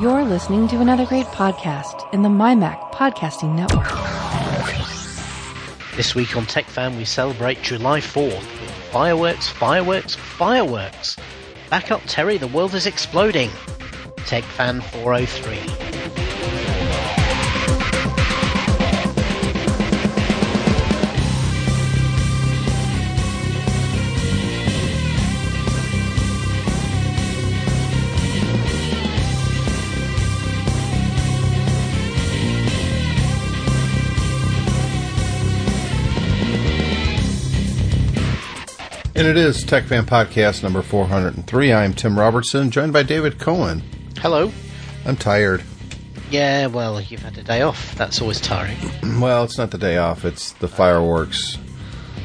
You're listening to another great podcast in the MyMac Podcasting Network. This week on Tech Fan, we celebrate July 4th with fireworks, fireworks, fireworks. Back up, Terry, the world is exploding. Tech Fan 403. And it is Tech Fan Podcast number 403. I'm Tim Robertson, joined by David Cohen. Hello. I'm tired. Yeah, well, you've had a day off. That's always tiring. Well, it's not the day off, it's the fireworks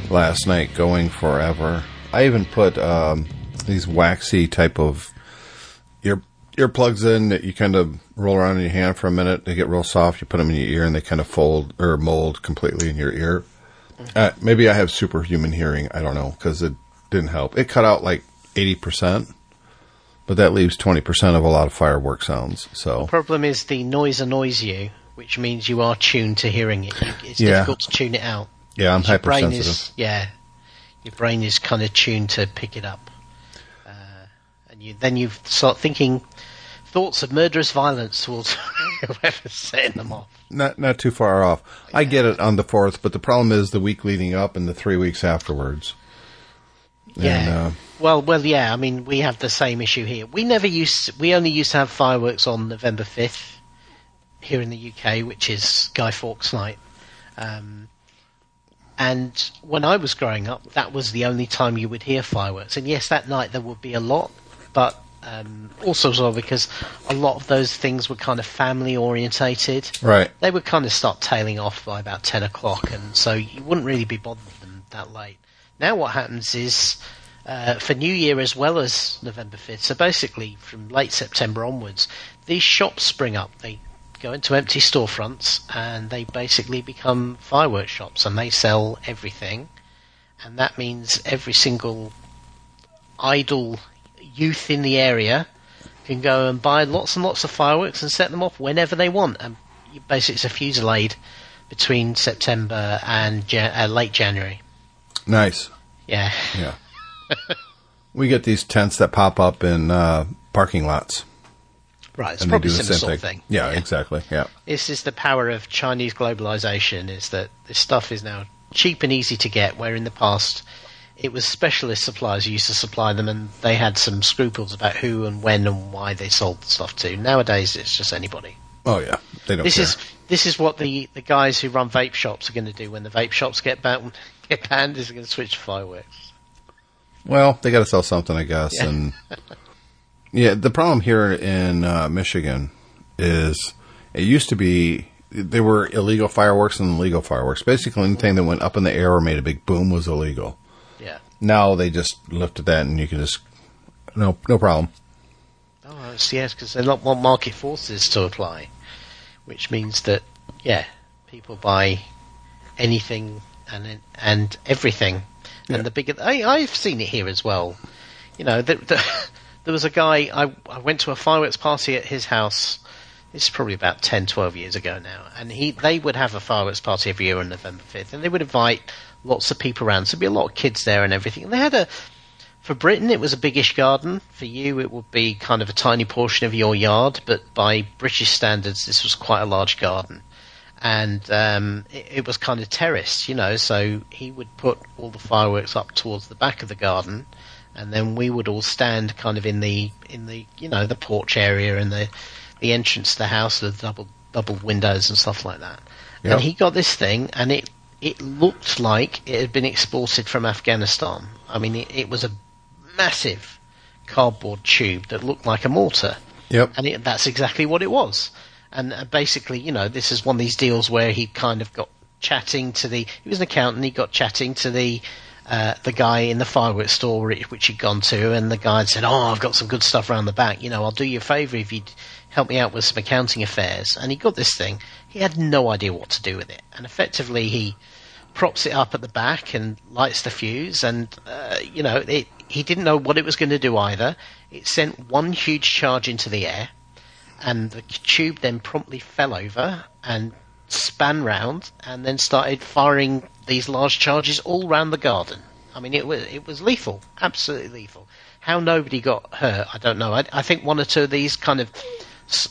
last night going forever. I even put um, these waxy type of ear earplugs in that you kind of roll around in your hand for a minute. They get real soft. You put them in your ear and they kind of fold or mold completely in your ear. Uh, maybe I have superhuman hearing. I don't know because it didn't help. It cut out like 80%, but that leaves 20% of a lot of firework sounds. So, the Problem is the noise annoys you, which means you are tuned to hearing it. It's Yeah. difficult to tune it out. yeah, I'm Your brain hypersensitive. is yeah, your brain is kind of tuned to pick it up, uh, and you then you start thinking thoughts of murderous violence towards whoever's setting them off. Not not too far off. I get it on the fourth, but the problem is the week leading up and the three weeks afterwards. Yeah. And, uh, well, well, yeah. I mean, we have the same issue here. We never used. We only used to have fireworks on November fifth here in the UK, which is Guy Fawkes Night. Um, and when I was growing up, that was the only time you would hear fireworks. And yes, that night there would be a lot, but um, also as well because a lot of those things were kind of family orientated. right. They would kind of start tailing off by about ten o'clock, and so you wouldn't really be bothered with them that late. Now what happens is uh, for New Year as well as November fifth. So basically, from late September onwards, these shops spring up. They go into empty storefronts, and they basically become fireworks shops, and they sell everything. And that means every single idle youth in the area can go and buy lots and lots of fireworks and set them off whenever they want. And basically, it's a fusillade between September and uh, late January. Nice. Yeah. Yeah. we get these tents that pop up in uh, parking lots. Right, it's and they probably do the similar same sort of thing. thing. Yeah, exactly. Yeah. This is the power of Chinese globalization, is that this stuff is now cheap and easy to get, where in the past it was specialist suppliers who used to supply them and they had some scruples about who and when and why they sold the stuff to. Nowadays it's just anybody. Oh yeah. They don't This care. is this is what the, the guys who run vape shops are going to do when the vape shops get banned. Get banned is going to switch fireworks. Well, they got to sell something, I guess. Yeah. And yeah, the problem here in uh, Michigan is it used to be there were illegal fireworks and legal fireworks. Basically, anything that went up in the air or made a big boom was illegal. Yeah. Now they just lifted that, and you can just no no problem. Oh, yes, because they don't want market forces to apply, which means that yeah, people buy anything and and everything, Yeah. and the bigger I, I've seen it here as well. You know, the, the, there was a guy I I went to a fireworks party at his house. It's probably about 10, 12 years ago now, and he they would have a fireworks party every year on November fifth, and they would invite lots of people around. So there'd be a lot of kids there and everything. And they had a for Britain, it was a biggish garden. For you, it would be kind of a tiny portion of your yard, but by British standards, this was quite a large garden. And um, it, it was kind of terraced, you know, so he would put all the fireworks up towards the back of the garden, and then we would all stand kind of in the in the you know the porch area and the the entrance to the house with the double double windows and stuff like that. Yep. And he got this thing, and it it looked like it had been exported from Afghanistan. I mean, it, it was a massive cardboard tube that looked like a mortar, Yep. and it, that's exactly what it was. And uh, basically, you know, this is one of these deals where he kind of got chatting to the. He was an accountant. He got chatting to the uh, the guy in the fireworks store which he'd gone to, and the guy said, "Oh, I've got some good stuff around the back. You know, I'll do you a favour if you'd help me out with some accounting affairs." And he got this thing. He had no idea what to do with it, and effectively he props it up at the back and lights the fuse, and uh, you know, it, he didn't know what it was going to do either. It sent one huge charge into the air, and the tube then promptly fell over and span round, and then started firing these large charges all round the garden. I mean, it was it was lethal, absolutely lethal. How nobody got hurt, I don't know. I, I think one or two of these kind of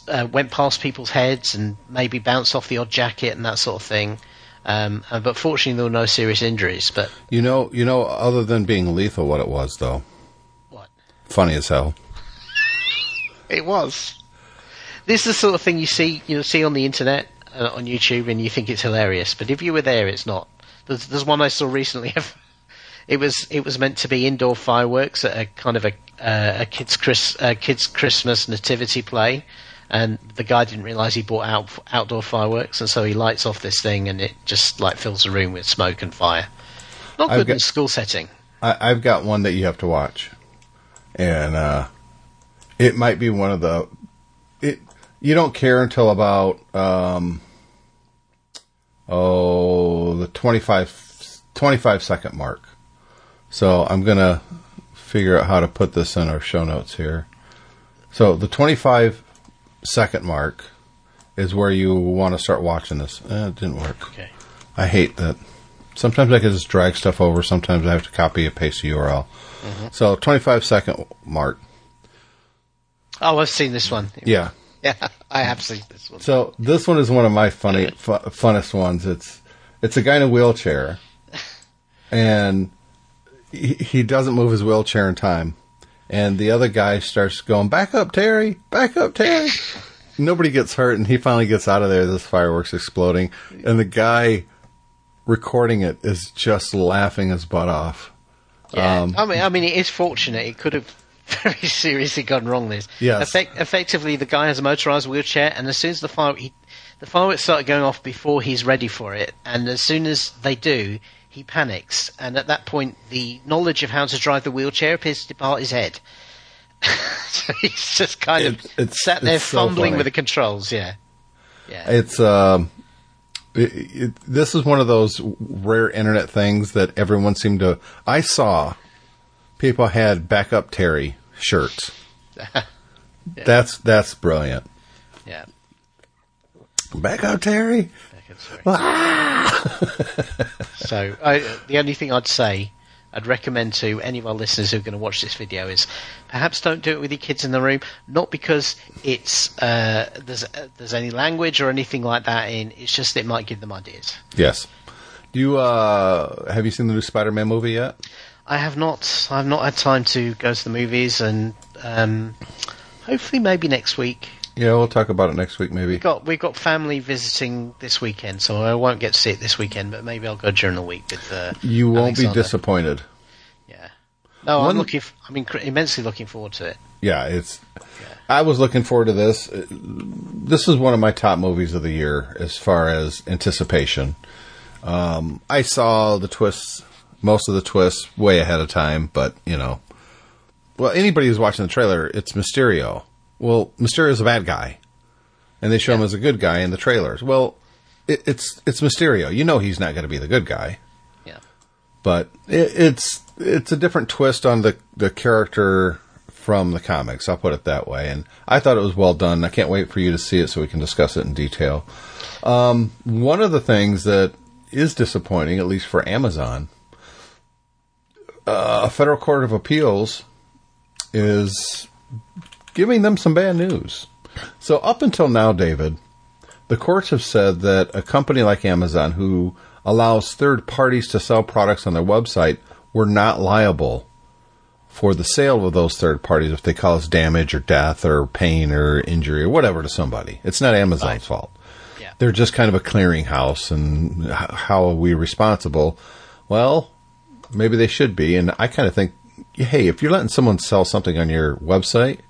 uh, went past people's heads and maybe bounced off the odd jacket and that sort of thing. Um, uh, but fortunately, there were no serious injuries. But You know, you know, other than being lethal, what it was though, what? funny as hell. It was. This is the sort of thing you see you know, see on the internet uh, on YouTube, and you think it's hilarious. But if you were there, it's not. There's, there's one I saw recently. of- it was it was meant to be indoor fireworks at a kind of a uh, a kids Chris uh, kids Christmas nativity play, and the guy didn't realise he bought out outdoor fireworks, and so he lights off this thing, and it just like fills the room with smoke and fire. Not I've good in a school setting. I, I've got one that you have to watch, and uh, it might be one of the. You don't care until about um, oh the 25, 25 second mark. So I'm gonna figure out how to put this in our show notes here. So the twenty five second mark is where you want to start watching this. Eh, it didn't work. Okay. I hate that. Sometimes I can just drag stuff over. Sometimes I have to copy and paste the URL. So 25 second mark. Oh, I've seen this one. Yeah. Yeah, I have seen this one. So this one is one of my funny, fu- funnest ones. It's it's a guy in a wheelchair, and he, he doesn't move his wheelchair in time, and the other guy starts going back up, Terry, back up, Terry. Nobody gets hurt, and he finally gets out of there. This fireworks exploding, and the guy recording it is just laughing his butt off. Yeah, Um, I mean, I mean, it is fortunate. It could have very seriously gone wrong. This. Effect, effectively, the guy has a motorized wheelchair, and as soon as the fire, he, the fireworks started going off before he's ready for it, and as soon as they do, he panics, and at that point, the knowledge of how to drive the wheelchair appears to depart his head. so he's just kind It- of it's- sat there it's fumbling funny. with the controls. Yeah, yeah. It's um, it, it, this is one of those rare internet things that everyone seemed to. I saw people had backup Terry shirts. That's that's brilliant. yeah. Backup Terry. So I, the only thing I'd say, I'd recommend to any of our listeners who are going to watch this video is perhaps don't do it with your kids in the room. Not because it's uh, there's uh, there's any language or anything like that in. It's just it might give them ideas. Yes. Do you uh have you seen the new Spider-Man movie yet? I have not. I've not had time to go to the movies, and um, hopefully maybe next week. Yeah, we'll talk about it next week, maybe. We've got we've got family visiting this weekend, so I won't get to see it this weekend. But maybe I'll go during the week with. Uh, You won't be disappointed. Yeah. No, One- I'm looking. F- I'm incre- immensely looking forward to it. Yeah, it's. Yeah. I was looking forward to this. Uh, This is one of my top movies of the year as far as anticipation. Um, I saw the twists, most of the twists, way ahead of time, but you know, well, anybody who's watching the trailer, it's Mysterio. Well, Mysterio's a bad guy, and they show him as a good guy in the trailers. Well, it, it's it's Mysterio. You know he's not going to be the good guy Yeah. but it, it's it's a different twist on the the character from the comics. I'll put it that way, and I thought it was well done. I can't wait for you to see it so we can discuss it in detail. Um, one of the things that is disappointing, at least for Amazon, uh, a federal court of appeals is giving them some bad news. So up until now, David, the courts have said that a company like Amazon, who allows third parties to sell products on their website, were not liable for the sale of those third parties if they cause damage or death or pain or injury or whatever to somebody. It's not Amazon's fault. Yeah. They're just kind of a clearinghouse, and how are we responsible? Well, maybe they should be. And I kind of think, hey, if you're letting someone sell something on your website,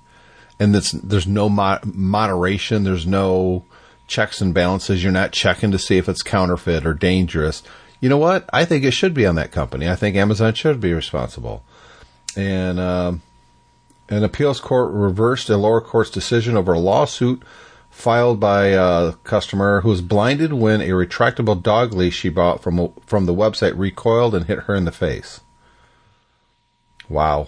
and there's no mo- moderation, there's no checks and balances, you're not checking to see if it's counterfeit or dangerous. You know what? I think it should be on that company. I think Amazon should be responsible. And um, an appeals court reversed a lower court's decision over a lawsuit filed by a customer who was blinded when a retractable dog leash she bought from from the website recoiled and hit her in the face. Wow.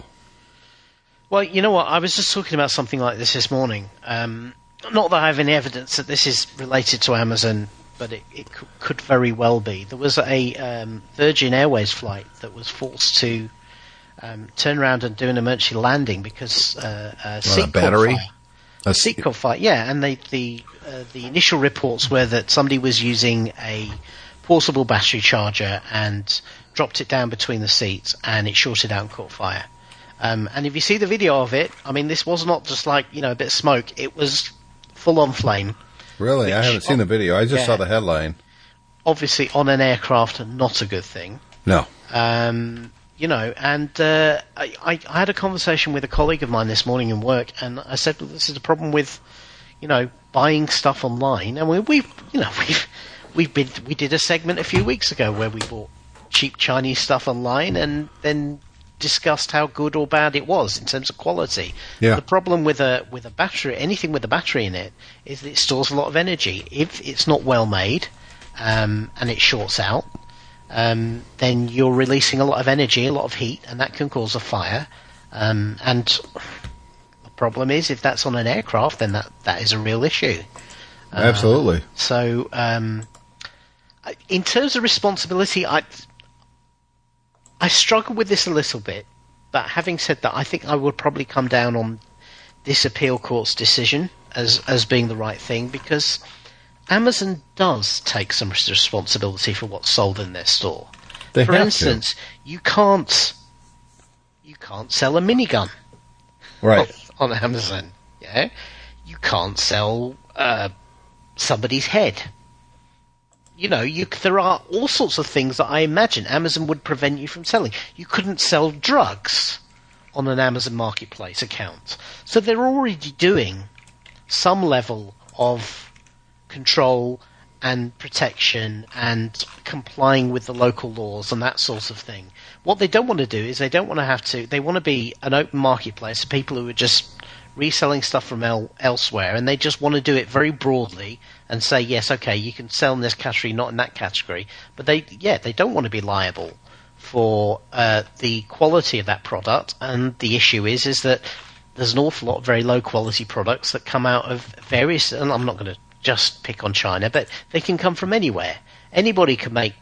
Well, you know what? I was just talking about something like this this morning. Um, not that I have any evidence that this is related to Amazon, but it, it could, could very well be. There was a um, Virgin Airways flight that was forced to um, turn around and do an emergency landing because uh, a caught battery? fire. A Seat caught fire, yeah, and they, the uh, the initial reports were that somebody was using a portable battery charger and dropped it down between the seats, and it shorted out and caught fire. Um, and if you see the video of it, I mean, this was not just like you know a bit of smoke; it was full on flame. Really, I haven't seen the video. I just Yeah. saw the headline. Obviously, on an aircraft, not a good thing. No. Um, you know, and uh, I, I, I had a conversation with a colleague of mine this morning in work, and I said, well, "This is a problem with, you know, buying stuff online." And we, we've, you know, we've we've been we did a segment a few weeks ago where we bought cheap Chinese stuff online, and then discussed how good or bad it was in terms of quality. Yeah. The problem with a with a battery, anything with a battery in it, is that it stores a lot of energy. If it's not well made, um, and it shorts out, um, then you're releasing a lot of energy, a lot of heat, and that can cause a fire. Um, and the problem is, if that's on an aircraft, then that, that is a real issue. Absolutely. So, um, in terms of responsibility, I I struggle with this a little bit. But having said that, I think I would probably come down on this appeal court's decision as as being the right thing because Amazon does take some responsibility for what's sold in their store. They for have to. instance, you can't you can't sell a minigun Right. on Amazon. Yeah, you can't sell uh, somebody's head. You know, you, there are all sorts of things that I imagine Amazon would prevent you from selling. You couldn't sell drugs on an Amazon Marketplace account. So they're already doing some level of control and protection and complying with the local laws and that sort of thing. What they don't want to do is they don't want to have to, they want to be an open marketplace people who are just reselling stuff from el- elsewhere and they just want to do it very broadly and say, yes, okay, you can sell in this category, not in that category. But they, yeah, they don't want to be liable for uh, the quality of that product. And the issue is, is that there's an awful lot of very low quality products that come out of various, and I'm not going to just pick on China, but they can come from anywhere. Anybody can make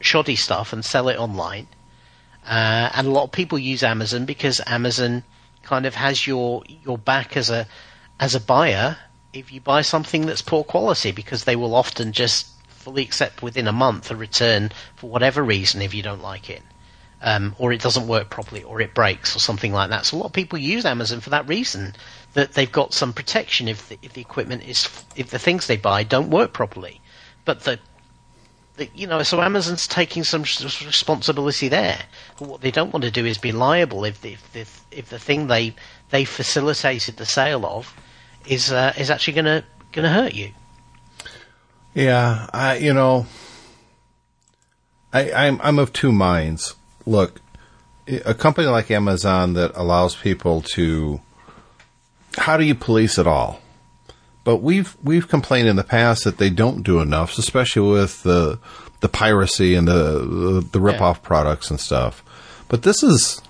shoddy stuff and sell it online. Uh, and a lot of people use Amazon because Amazon kind of has your your back as a as a buyer if you buy something that's poor quality because they will often just fully accept within a month a return for whatever reason if you don't like it. Um, or it doesn't work properly, or it breaks, or something like that. So a lot of people use Amazon for that reason, that they've got some protection if the, if the equipment is if the things they buy don't work properly. But the the- you know, so Amazon's taking some responsibility there. But what they don't want to do is be liable if the if the, if the thing they they facilitated the sale of is uh, is actually going to going to hurt you. Yeah, I you know, I I'm I'm of two minds. Look, a company like Amazon that allows people to how do you police it all? But we've we've complained in the past that they don't do enough, especially with the the piracy and the the, the rip off products and stuff. But this is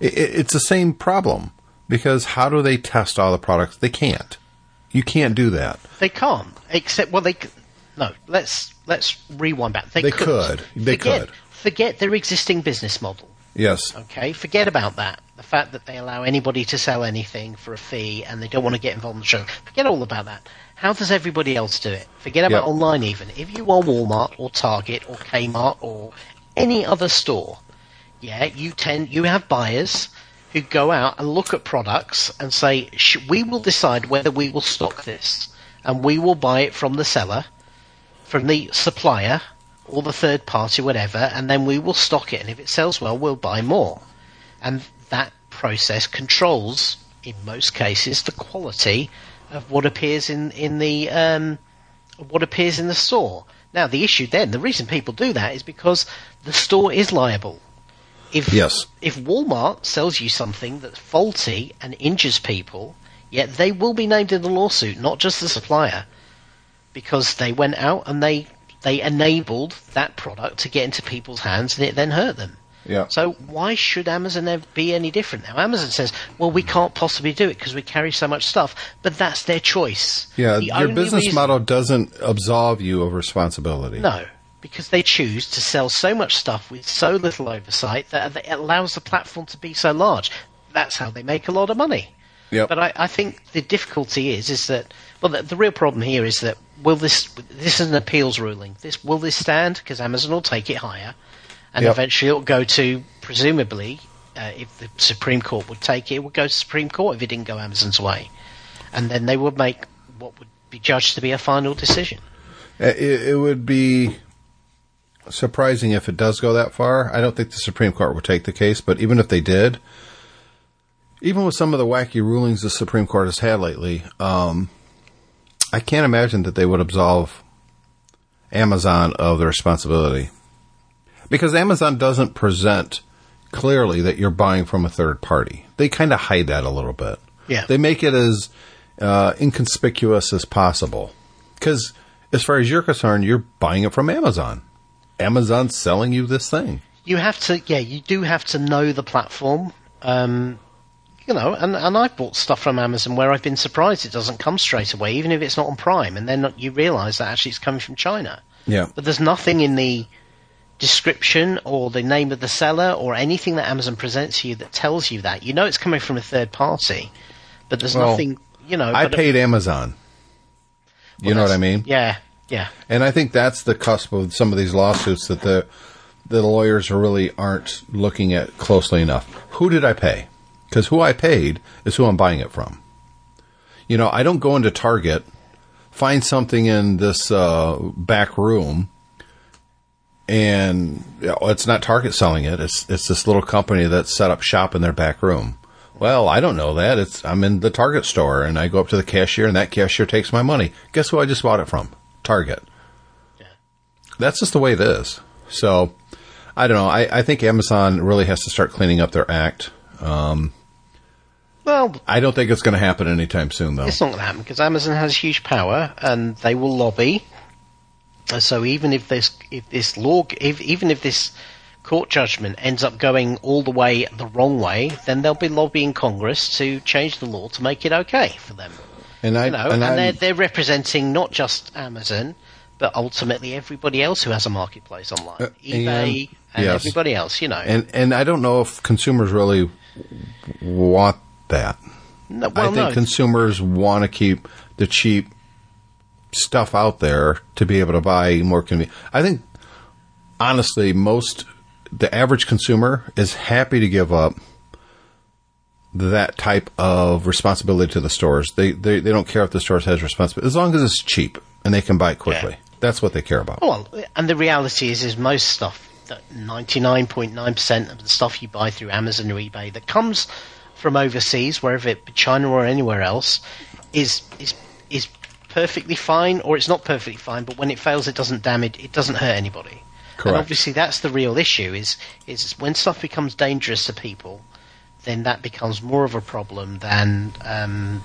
it, it's the same problem because how do they test all the products? They can't. You can't do that. They can't, except well, they no. Let's let's rewind back. They, They could. They forget, could. forget their existing business model. Yes. Okay, forget about that. The fact that they allow anybody to sell anything for a fee and they don't want to get involved in the show. Forget all about that. How does everybody else do it? Forget about Yep. online even. If you are Walmart or Target or Kmart or any other store, yeah, you tend you have buyers who go out and look at products and say, "Sh- "We will decide whether we will stock this, and we will buy it from the seller, from the supplier, or the third party, whatever, and then we will stock it. And if it sells well, we'll buy more." And that process controls, in most cases, the quality of what appears in in the um, what appears in the store. Now, the issue then, the reason people do that is because the store is liable. If Yes. if Walmart sells you something that's faulty and injures people, yet they will be named in the lawsuit, not just the supplier, because they went out and they they enabled that product to get into people's hands and it then hurt them. Yeah. So why should Amazon be any different now? Amazon says, well, we can't possibly do it because we carry so much stuff, but that's their choice. Yeah, The your business reason- model doesn't absolve you of responsibility. No, because they choose to sell so much stuff with so little oversight that it allows the platform to be so large. That's how they make a lot of money. Yep. But I, I think the difficulty is, is that well, the, the real problem here is that will this this is an appeals ruling. This will this stand because Amazon will take it higher, and Yep. eventually it'll go to presumably uh, if the Supreme Court would take it, it would go to Supreme Court if it didn't go Amazon's way, and then they would make what would be judged to be a final decision. Uh, It, it would be surprising if it does go that far. I don't think the Supreme Court would take the case, but even if they did, even with some of the wacky rulings the Supreme Court has had lately, um, I can't imagine that they would absolve Amazon of the responsibility. Because Amazon doesn't present clearly that you're buying from a third party. They kind of hide that a little bit. Yeah. They make it as uh, inconspicuous as possible. Because as far as you're concerned, you're buying it from Amazon. Amazon's selling you this thing. you have to, yeah, you do have to know the platform. Um, you know, and, and I've bought stuff from Amazon where I've been surprised it doesn't come straight away, even if it's not on Prime, and then you realise that actually it's coming from China. Yeah. But there's nothing in the description or the name of the seller or anything that Amazon presents to you that tells you that. You know it's coming from a third party, but there's Well, nothing, you know. I paid Amazon. You know what I mean? Yeah, yeah. And I think that's the cusp of some of these lawsuits that the the lawyers really aren't looking at closely enough. Who did I pay? Because who I paid is who I'm buying it from. You know, I don't go into Target, find something in this uh, back room, and you know, it's not Target selling it. It's it's this little company that set up shop in their back room. Well, I don't know that. It's I'm in the Target store and I go up to the cashier and that cashier takes my money. Guess who I just bought it from? Target. That's just the way it is. So I don't know. I, I think Amazon really has to start cleaning up their act. Well, I don't think it's going to happen anytime soon, though. It's not going to happen because Amazon has huge power and they will lobby. So even if this if this law if, even if this court judgment ends up going all the way the wrong way, then they'll be lobbying Congress to change the law to make it okay for them. And I You know, and, and, they're they're representing not just Amazon, but ultimately everybody else who has a marketplace online, Uh, eBay and- and yes. everybody else. You know, and and I don't know if consumers really want that. no, I think no, consumers want to keep the cheap stuff out there to be able to buy more convenient. I think honestly, most the average consumer is happy to give up that type of responsibility to the stores. They they, they don't care if the stores has responsibility as long as it's cheap and they can buy it quickly. Yeah. That's what they care about. Well, and the reality is, is most stuff, that 99.9% of the stuff you buy through Amazon or eBay that comes from overseas, wherever it be China or anywhere else, is is is perfectly fine, or it's not perfectly fine. But when it fails, it doesn't damage, it doesn't hurt anybody. Correct. And obviously, that's the real issue. Is is when stuff becomes dangerous to people, then that becomes more of a problem than um,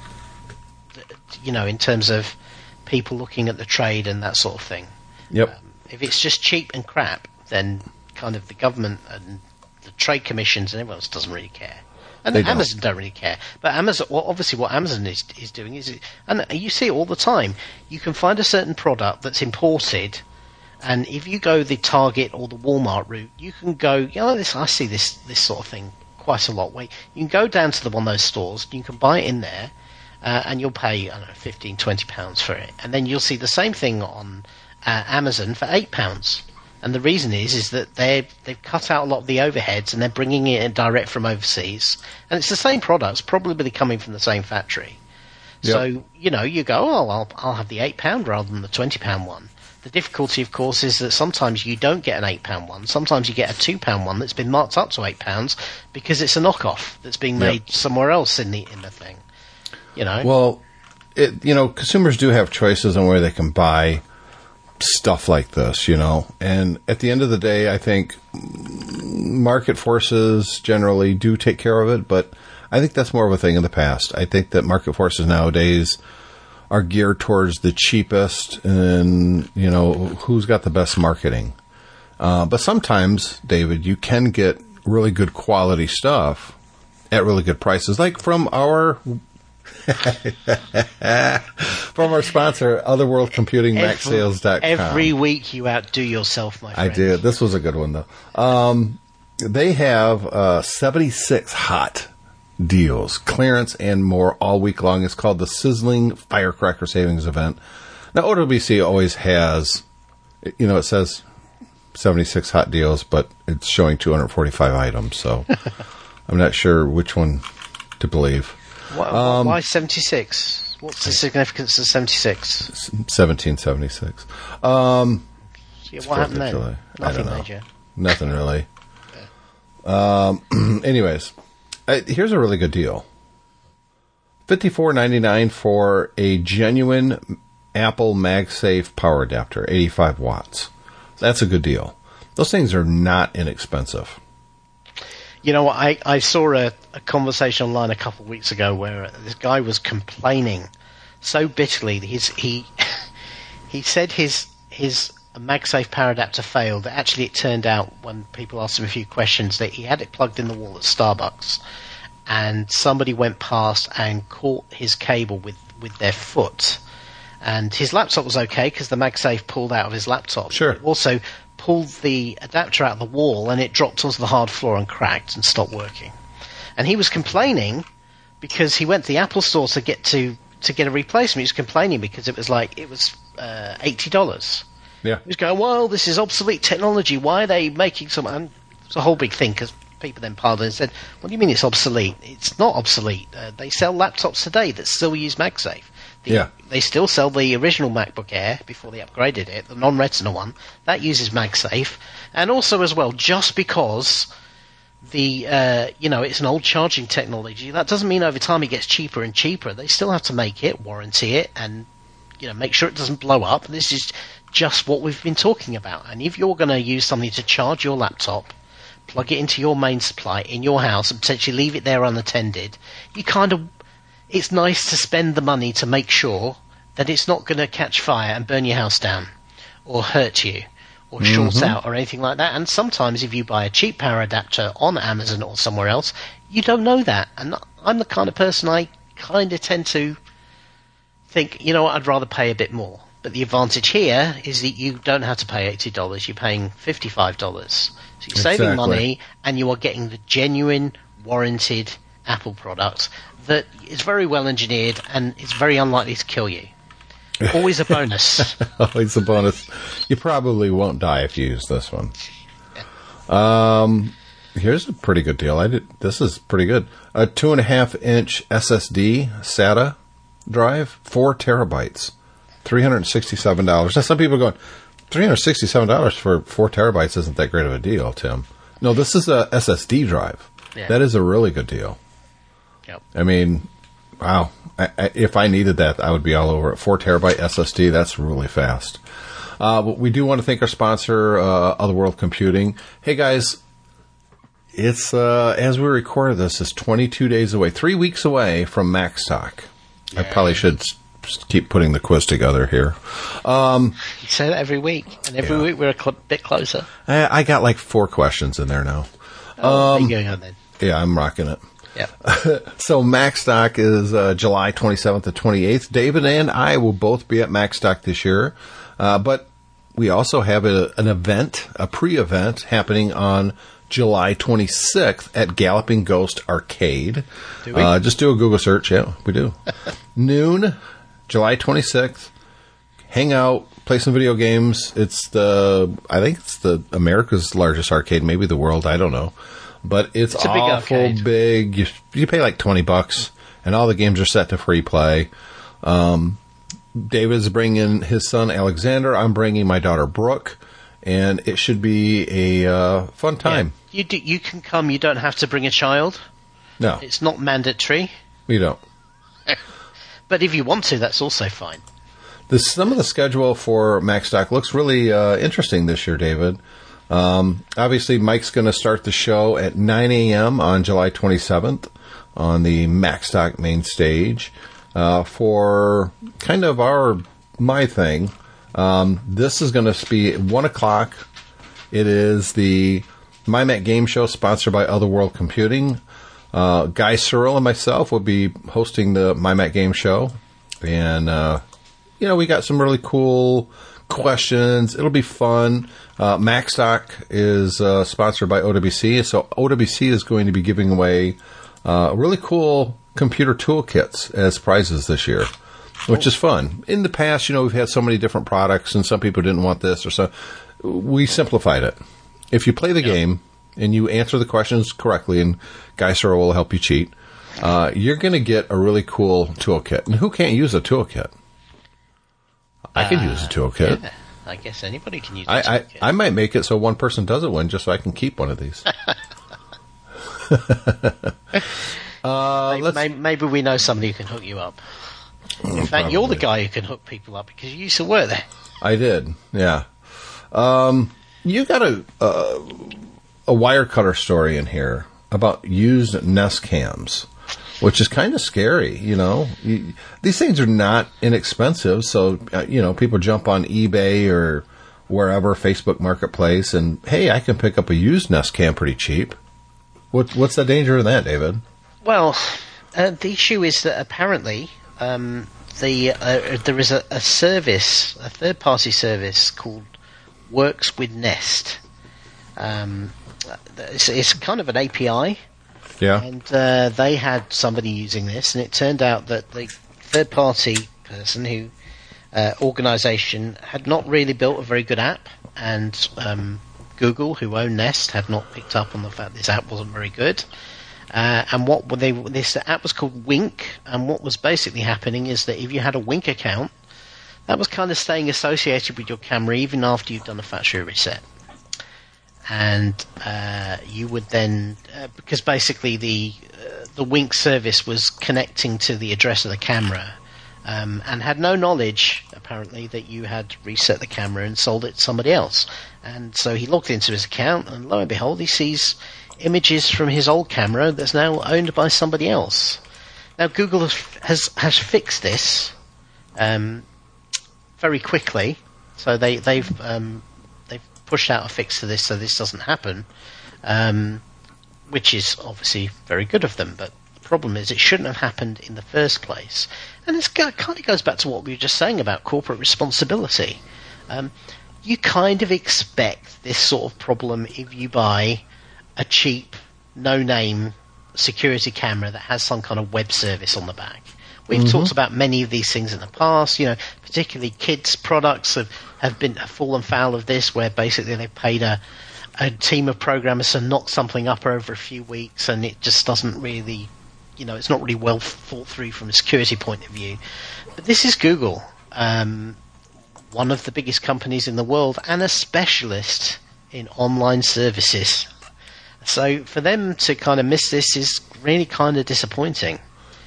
you know, in terms of people looking at the trade and that sort of thing. Yep. If it's just cheap and crap, then kind of the government and the trade commissions and everyone else doesn't really care. And They don't. Amazon don't really care. But Amazon, well, obviously, what Amazon is is doing is, and you see it all the time. You can find a certain product that's imported, and if you go the Target or the Walmart route, you can go. You know, this I see this this sort of thing quite a lot. Where you can go down to the one of those stores, you can buy it in there, uh, and you'll pay I don't know 15, 20 pounds for it, and then you'll see the same thing on uh, Amazon for eight pounds. And the reason is is that they they've cut out a lot of the overheads and they're bringing it in direct from overseas, and it's the same products, probably coming from the same factory. Yep. So you know, you go, oh, I'll I'll have the eight pound rather than the twenty pound one. The difficulty, of course, is that sometimes you don't get an eight pound one. Sometimes you get a two pound one that's been marked up to eight pounds because it's a knockoff that's being Yep. made somewhere else in the in the thing. You know, Well, it, you know, consumers do have choices on where they can buy stuff like this, you know. And at the end of the day, I think market forces generally do take care of it, but I think that's more of a thing in the past. I think that market forces nowadays are geared towards the cheapest and, you know, who's got the best marketing. Uh, but sometimes, David, you can get really good quality stuff at really good prices, like from our from our sponsor, OtherworldComputingMacSales.com. Every week you outdo yourself, my friend. I did. This was a good one though. Um, they have uh, 76 hot deals, clearance, and more all week long. It's called the Sizzling Firecracker Savings Event. Now, OWC always has, you know, it says 76 hot deals, but it's showing 245 items. So I'm not sure which one to believe. Why, Um, why 76? What's the significance of 76? 1776. Yeah, what happened then? July. Nothing don't know. major. Nothing really. Um, anyways, uh, here's a really good deal. Fifty four ninety nine for a genuine Apple MagSafe power adapter, eighty five watts. That's a good deal. Those things are not inexpensive. You know? I, I saw a, a conversation online a couple of weeks ago where this guy was complaining so bitterly. that His, he he said his his MagSafe power adapter failed. Actually, it turned out when people asked him a few questions that he had it plugged in the wall at Starbucks, and somebody went past and caught his cable with with their foot. And his laptop was okay because the MagSafe pulled out of his laptop. Sure. It also pulled the adapter out of the wall and it dropped onto the hard floor and cracked and stopped working. And he was complaining because he went to the Apple store to get to to get a replacement. He was complaining because it was like it was uh, eighty dollars. Yeah. He was going, well, this is obsolete technology. Why are they making some? And it's a whole big thing because people then piled in and said, "What do you mean it's obsolete? It's not obsolete. Uh, they sell laptops today that still use MagSafe. The, Yeah. They still sell the original MacBook Air before they upgraded it, the non-Retina one that uses MagSafe, and also as well, just because the uh, you know it's an old charging technology, that doesn't mean over time it gets cheaper and cheaper. They still have to make it, warranty it, and you know make sure it doesn't blow up. This is just what we've been talking about. And if you're going to use something to charge your laptop, plug it into your main supply in your house and potentially leave it there unattended, you kind of it's nice to spend the money to make sure that it's not going to catch fire and burn your house down or hurt you or mm-hmm. short out or anything like that. And sometimes if you buy a cheap power adapter on Amazon or somewhere else, you don't know that. And I'm the kind of person I kind of tend to think, you know what, I'd rather pay a bit more. But the advantage here is that you don't have to pay $80, you're paying $55. So you're saving money and you are getting the genuine warranted Apple product that is very well engineered and it's very unlikely to kill you. Always a bonus. Always a bonus. You probably won't die if you use this one. Um, here's a pretty good deal. I did. This is pretty good. A two and a half inch SSD SATA drive, four terabytes, three hundred sixty-seven dollars. Now some people are going, three hundred sixty-seven dollars for four terabytes isn't that great of a deal, Tim. No, this is a SSD drive. Yeah. That is a really good deal. Yep. I mean, wow. I, I, if I needed that, I would be all over it. Four terabyte SSD, that's really fast. Uh, but we do want to thank our sponsor, uh, Otherworld Computing. Hey guys, it's, uh, as we record this, is 22 days away, three weeks away from MacStock. I probably should keep putting the quiz together here. You say that every week, and every Yeah. week we're a cl- bit closer. I, I got like four questions in there now. Oh, there you go then. Yeah, I'm rocking it. So MacStock is uh, July 27th to 28th. David and I will both be at MacStock this year, uh, but we also have a, an event, a pre-event happening on July 26th at Galloping Ghost Arcade. Do we? Uh, just do a Google search. Yeah, we do. Noon, July 26th. Hang out, play some video games. It's the, I think it's the America's largest arcade, maybe the world. I don't know. But it's, It's a big awful big. You, you pay like 20 bucks and all the games are set to free play. Um, David's bringing his son Alexander. I'm bringing my daughter Brooke. And it should be a uh, fun time. You do, you can come. You don't have to bring a child. No, It's not mandatory. we don't. But if you want to, that's also fine. The, some of the schedule for MacStock looks really uh, interesting this year, David. Um, obviously, Mike's going to start the show at 9 a.m. on July 27th on the MacStock main stage uh, for kind of our my thing. Um, this is going to be 1 o'clock. It is the My Mac Game Show, sponsored by Otherworld Computing. Uh, Guy Serle and myself will be hosting the My Mac Game Show. And, uh, you know, we got some really cool questions. It'll be fun. Uh, MacStock is uh, sponsored by OWC. So OWC is going to be giving away uh, really cool computer toolkits as prizes this year which is fun. In the past, you know, we've had so many different products, and some people didn't want this or so. We simplified it. If you play the game and you answer the questions correctly, and Guy will help you cheat, uh, you're going to get a really cool toolkit. And who can't use a toolkit? I can use a toolkit. Yeah, I guess anybody can use I, I. I might make it so one person doesn't win just so I can keep one of these. uh, maybe, maybe, maybe we know somebody who can hook you up. In fact, you're the guy who can hook people up because you used to work there. I did, yeah. Um, you got a, a a Wirecutter story in here about used Nest cams, which is kind of scary. You know, you, these things are not inexpensive, so uh, you know people jump on eBay or wherever Facebook Marketplace, and hey, I can pick up a used Nest cam pretty cheap. What what's the danger in that, David? Well, uh, the issue is that apparently um, the uh, there is a, a service, a third-party service called Works with Nest. Um, it's, it's kind of an API, Yeah, and uh, they had somebody using this, and it turned out that the third-party person who uh, organization had not really built a very good app, and um, Google, who own Nest, had not picked up on the fact this app wasn't very good. Uh, and what they? This app was called Wink, and what was basically happening is that if you had a Wink account, that was kind of staying associated with your camera even after you've done a factory reset. And uh, you would then, uh, because basically the uh, the Wink service was connecting to the address of the camera, um, and had no knowledge apparently that you had reset the camera and sold it to somebody else. And so he logged into his account, and lo and behold, he sees images from his old camera that's now owned by somebody else. Now Google has has, fixed this um, very quickly, so they they've um, pushed out a fix to this so this doesn't happen, um, which is obviously very good of them. But the problem is it shouldn't have happened in the first place, and this kind of goes back to what we were just saying about corporate responsibility. Um, you kind of expect this sort of problem if you buy a cheap, no-name security camera that has some kind of web service on the back. We've talked about many of these things in the past. You know, particularly kids' products have, have been have fallen foul of this, where basically they've paid a a team of programmers to knock something up over a few weeks, and it just doesn't really, you know, it's not really well thought through from a security point of view. But this is Google, um, one of the biggest companies in the world, and a specialist in online services. So for them to kind of miss this is really kind of disappointing.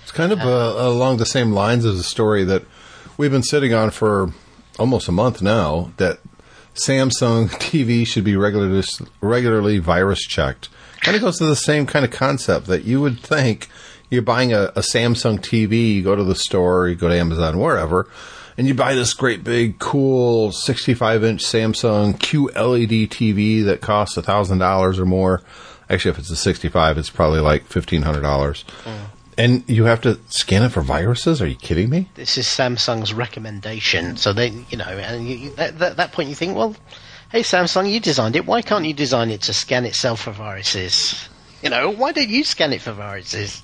It's kind of uh, along the same lines as a story that we've been sitting on for almost a month now. That Samsung TV should be regularly regularly virus checked. Kind of goes to the same kind of concept that you would think you're buying a, a Samsung TV, you go to the store, you go to Amazon, wherever, and you buy this great big cool 65 inch Samsung QLED TV that costs a thousand dollars or more. Actually, if it's a 65, it's probably like fifteen hundred dollars. Mm. And you have to scan it for viruses? Are you kidding me? This is Samsung's recommendation. So they, you know, and you, at that, that point you think, well, hey Samsung, you designed it. Why can't you design it to scan itself for viruses? You know, why don't you scan it for viruses?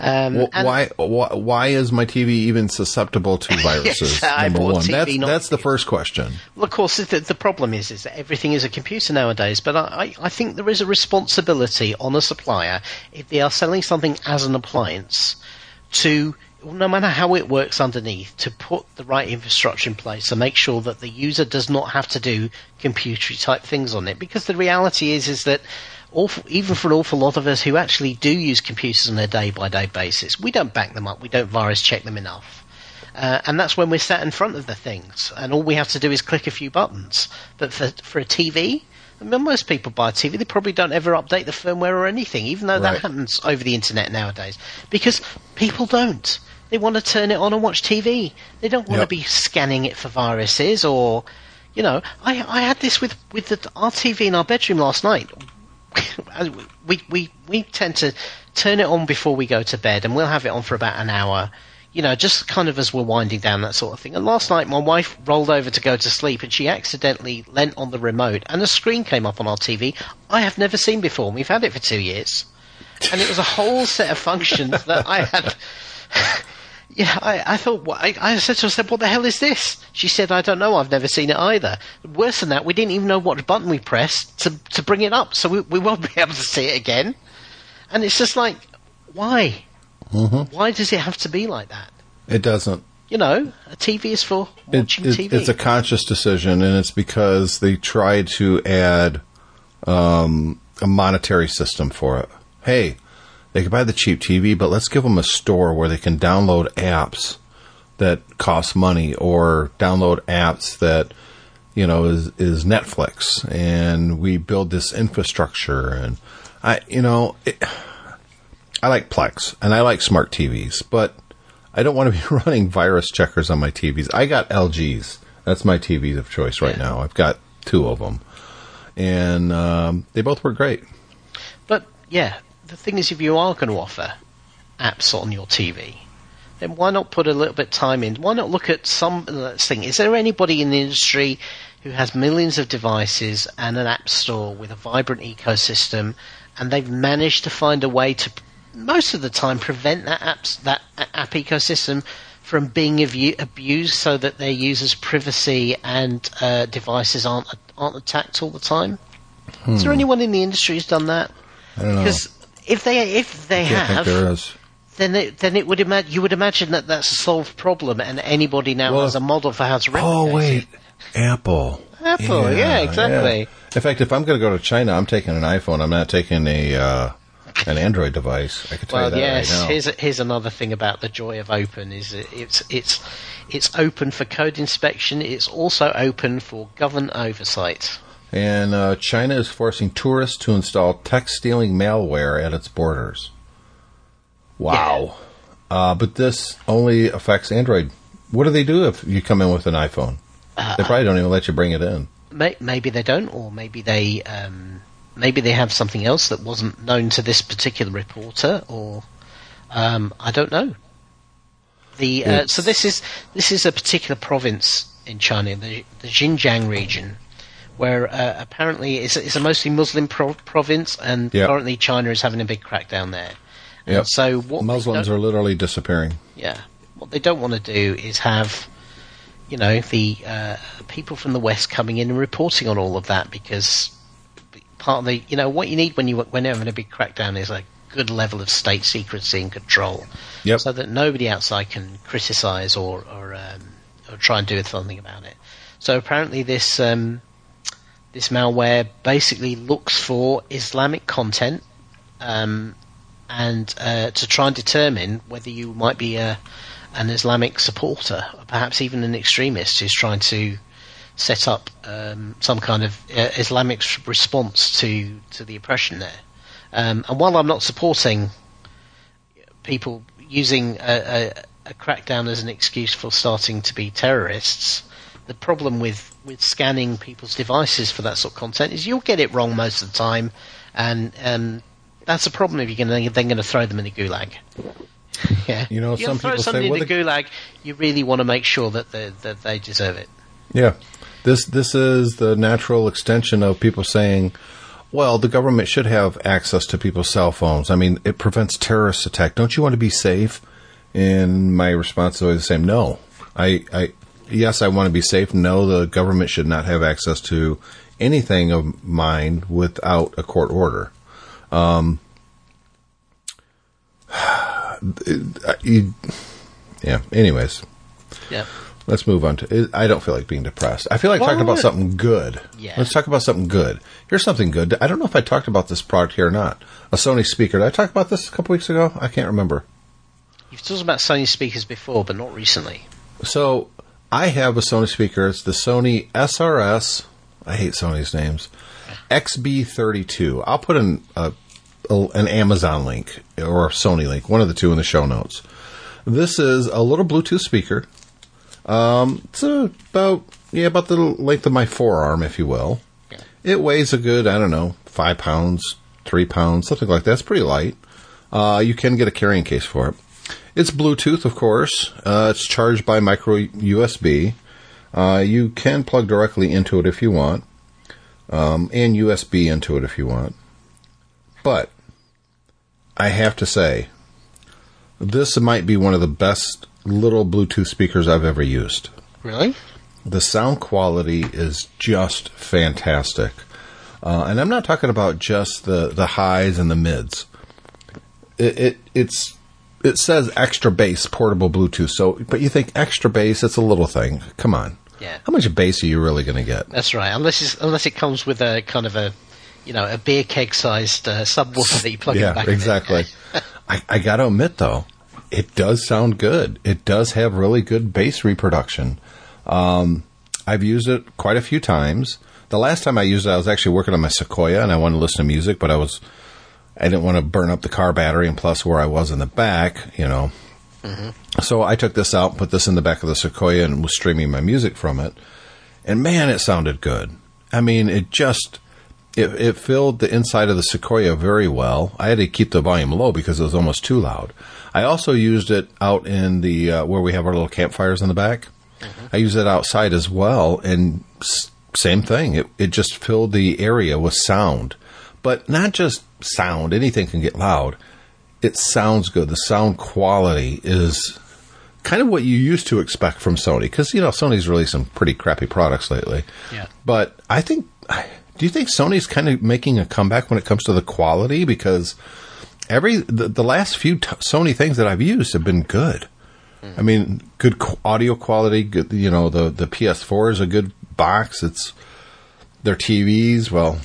Um, why, why? Why is my TV even susceptible to viruses? Yes, number one. TV that's that's the first question. Well, of course, the, the problem is is that everything is a computer nowadays. But I, I, think there is a responsibility on a supplier if they are selling something as an appliance to, no matter how it works underneath, to put the right infrastructure in place to make sure that the user does not have to do computery type things on it. Because the reality is is that. Awful, even for an awful lot of us who actually do use computers on a day by day basis, we don't back them up, we don't virus check them enough. Uh, and that's when we're sat in front of the things, and all we have to do is click a few buttons. But for for a TV, I mean, most people buy a TV, they probably don't ever update the firmware or anything, even though Right. that happens over the internet nowadays, because people don't. They want to turn it on and watch TV. They don't want Yep. to be scanning it for viruses or, you know, I I had this with with the, our TV in our bedroom last night. We we we tend to turn it on before we go to bed, and we'll have it on for about an hour. You know, just kind of as we're winding down, that sort of thing. And last night, my wife rolled over to go to sleep, and she accidentally leant on the remote, and a screen came up on our TV I have never seen before. We've had it for two years, and it was a whole set of functions that I had. Yeah, I, I thought, what, I, I said to her, I said, what the hell is this? She said, I don't know, I've never seen it either. Worse than that, we didn't even know what button we pressed to, to bring it up, so we, we won't be able to see it again. And it's just like, why? Mm-hmm. Why does it have to be like that? It doesn't. You know, a TV is for It, watching it- TV. it's a conscious decision, and it's because they tried to add um, a monetary system for it. Hey, they can buy the cheap TV, but let's give them a store where they can download apps that cost money, or download apps that you know is is Netflix, and we build this infrastructure. And I, you know, it, I like Plex and I like smart TVs, but I don't want to be running virus checkers on my TVs. I got LGs. That's my TVs of choice right now. I've got two of them, and um, they both work great. But yeah, the thing is, if you are going to offer apps on your TV, then why not put a little bit of time in? Why not look at some let's think? Is there anybody in the industry who has millions of devices and an app store with a vibrant ecosystem, and they've managed to find a way to most of the time prevent that apps that app ecosystem from being abused, so that their users' privacy and uh, devices aren't aren't attacked all the time? Is there anyone in the industry who's done that? I don't know. Because if they if they have, think there is. then it, then it would ima- you would imagine that that's a solved problem, and anybody now Well, has a model for how to replicate it. Oh wait, it. Apple. Apple, yeah, exactly. yeah. In fact, if I'm going to go to China, I'm taking an iPhone. I'm not taking a uh, an Android device. I can tell Well, you that yes. right now. Here's here's another thing about the joy of open is that it's it's it's open for code inspection. It's also open for government oversight. And uh, China is forcing tourists to install text stealing malware at its borders. Wow. Uh, but this only affects Android. What do they do if you come in with an iPhone? Uh, they probably don't even let you bring it in. May, maybe they don't, or maybe they um, maybe they have something else that wasn't known to this particular reporter, or um, I don't know. The uh, so this is this is a particular province in China, the, the Xinjiang region, where uh, apparently it's, a- it's a mostly Muslim pro- province, and Yep. currently China is having a big crackdown there. Yep. So what Muslims are literally disappearing. yeah. What they don't want to do is have, you know, the uh, people from the West coming in and reporting on all of that because part of the, you know, what you need when you when you're having a big crackdown is a good level of state secrecy and control, Yep. so that nobody outside can criticize or or, um, or try and do something about it. So apparently this um, this malware basically looks for Islamic content. Um, and uh, to try and determine whether you might be a, an Islamic supporter, or perhaps even an extremist who's trying to set up um, some kind of uh, Islamic response to, to the oppression there. Um, and while I'm not supporting people using a, a, a crackdown as an excuse for starting to be terrorists, the problem with, with scanning people's devices for that sort of content is you'll get it wrong most of the time, and um, that's a problem if you're gonna, then going to throw them in the gulag. yeah, You know, If some throw people say, somebody well, in the the- gulag. You really want to make sure that they, that they deserve it. Yeah. This this is the natural extension of people saying, well, the government should have access to people's cell phones. I mean, it prevents terrorist attack. Don't you want to be safe? And my response is always the same. No. I, I yes, I want to be safe. No, the government should not have access to anything of mine without a court order. Um, you, yeah. Anyways, Yeah. Let's move on to. I don't feel like being depressed. I feel like talking about something good. Yeah. Let's talk about something good. Here's something good. I don't know if I talked about this product here or not. A Sony speaker. Did I talk about this a couple weeks ago? I can't remember. You've talked about Sony speakers before, but not recently. So I have a Sony speaker. It's the Sony SRS. I hate Sony's names. XB32. I'll put an a, a- an Amazon link or a Sony link, one of the two, in the show notes. This is a little Bluetooth speaker. Um, it's about yeah about the length of my forearm, if you will. Yeah. It weighs a good I don't know five pounds, three pounds, something like that. It's pretty light. Uh, you can get a carrying case for it. It's Bluetooth, of course. Uh, it's charged by micro USB. Uh, you can plug directly into it if you want, um, and USB into it if you want. But I have to say, this might be one of the best little Bluetooth speakers I've ever used. Really? The sound quality is just fantastic. Uh, and I'm not talking about just the, the highs and the mids. It, it it's it says extra bass portable Bluetooth. So, but you think extra bass? It's a little thing. Come on. Yeah. How much bass are you really going to get? That's right. Unless it's, unless it comes with a kind of a, you know, a beer keg sized uh, subwoofer that you plug in yeah, exactly. I, I got to admit though, it does sound good. It does have really good bass reproduction. Um, I've used it quite a few times. The last time I used it, I was actually working on my Sequoia and I wanted to listen to music, but I was I didn't want to burn up the car battery, and plus where I was in the back, you know. So I took this out, put this in the back of the Sequoia, and was streaming my music from it. And man, it sounded good. I mean, it just it, it filled the inside of the Sequoia very well. I had to keep the volume low because it was almost too loud. I also used it out in the uh, where we have our little campfires in the back. I used it outside as well, and s- same thing. It it just filled the area with sound, but not just sound. Anything can get loud. It sounds good. The sound quality is kind of what you used to expect from Sony because you know Sony's released some pretty crappy products lately. Yeah. But I think, do you think Sony's kind of making a comeback when it comes to the quality? Because every the, the last few t- Sony things that I've used have been good. Hmm. I mean, good qu- audio quality. Good, you know, the the PS4 is a good box. It's their TVs. Well,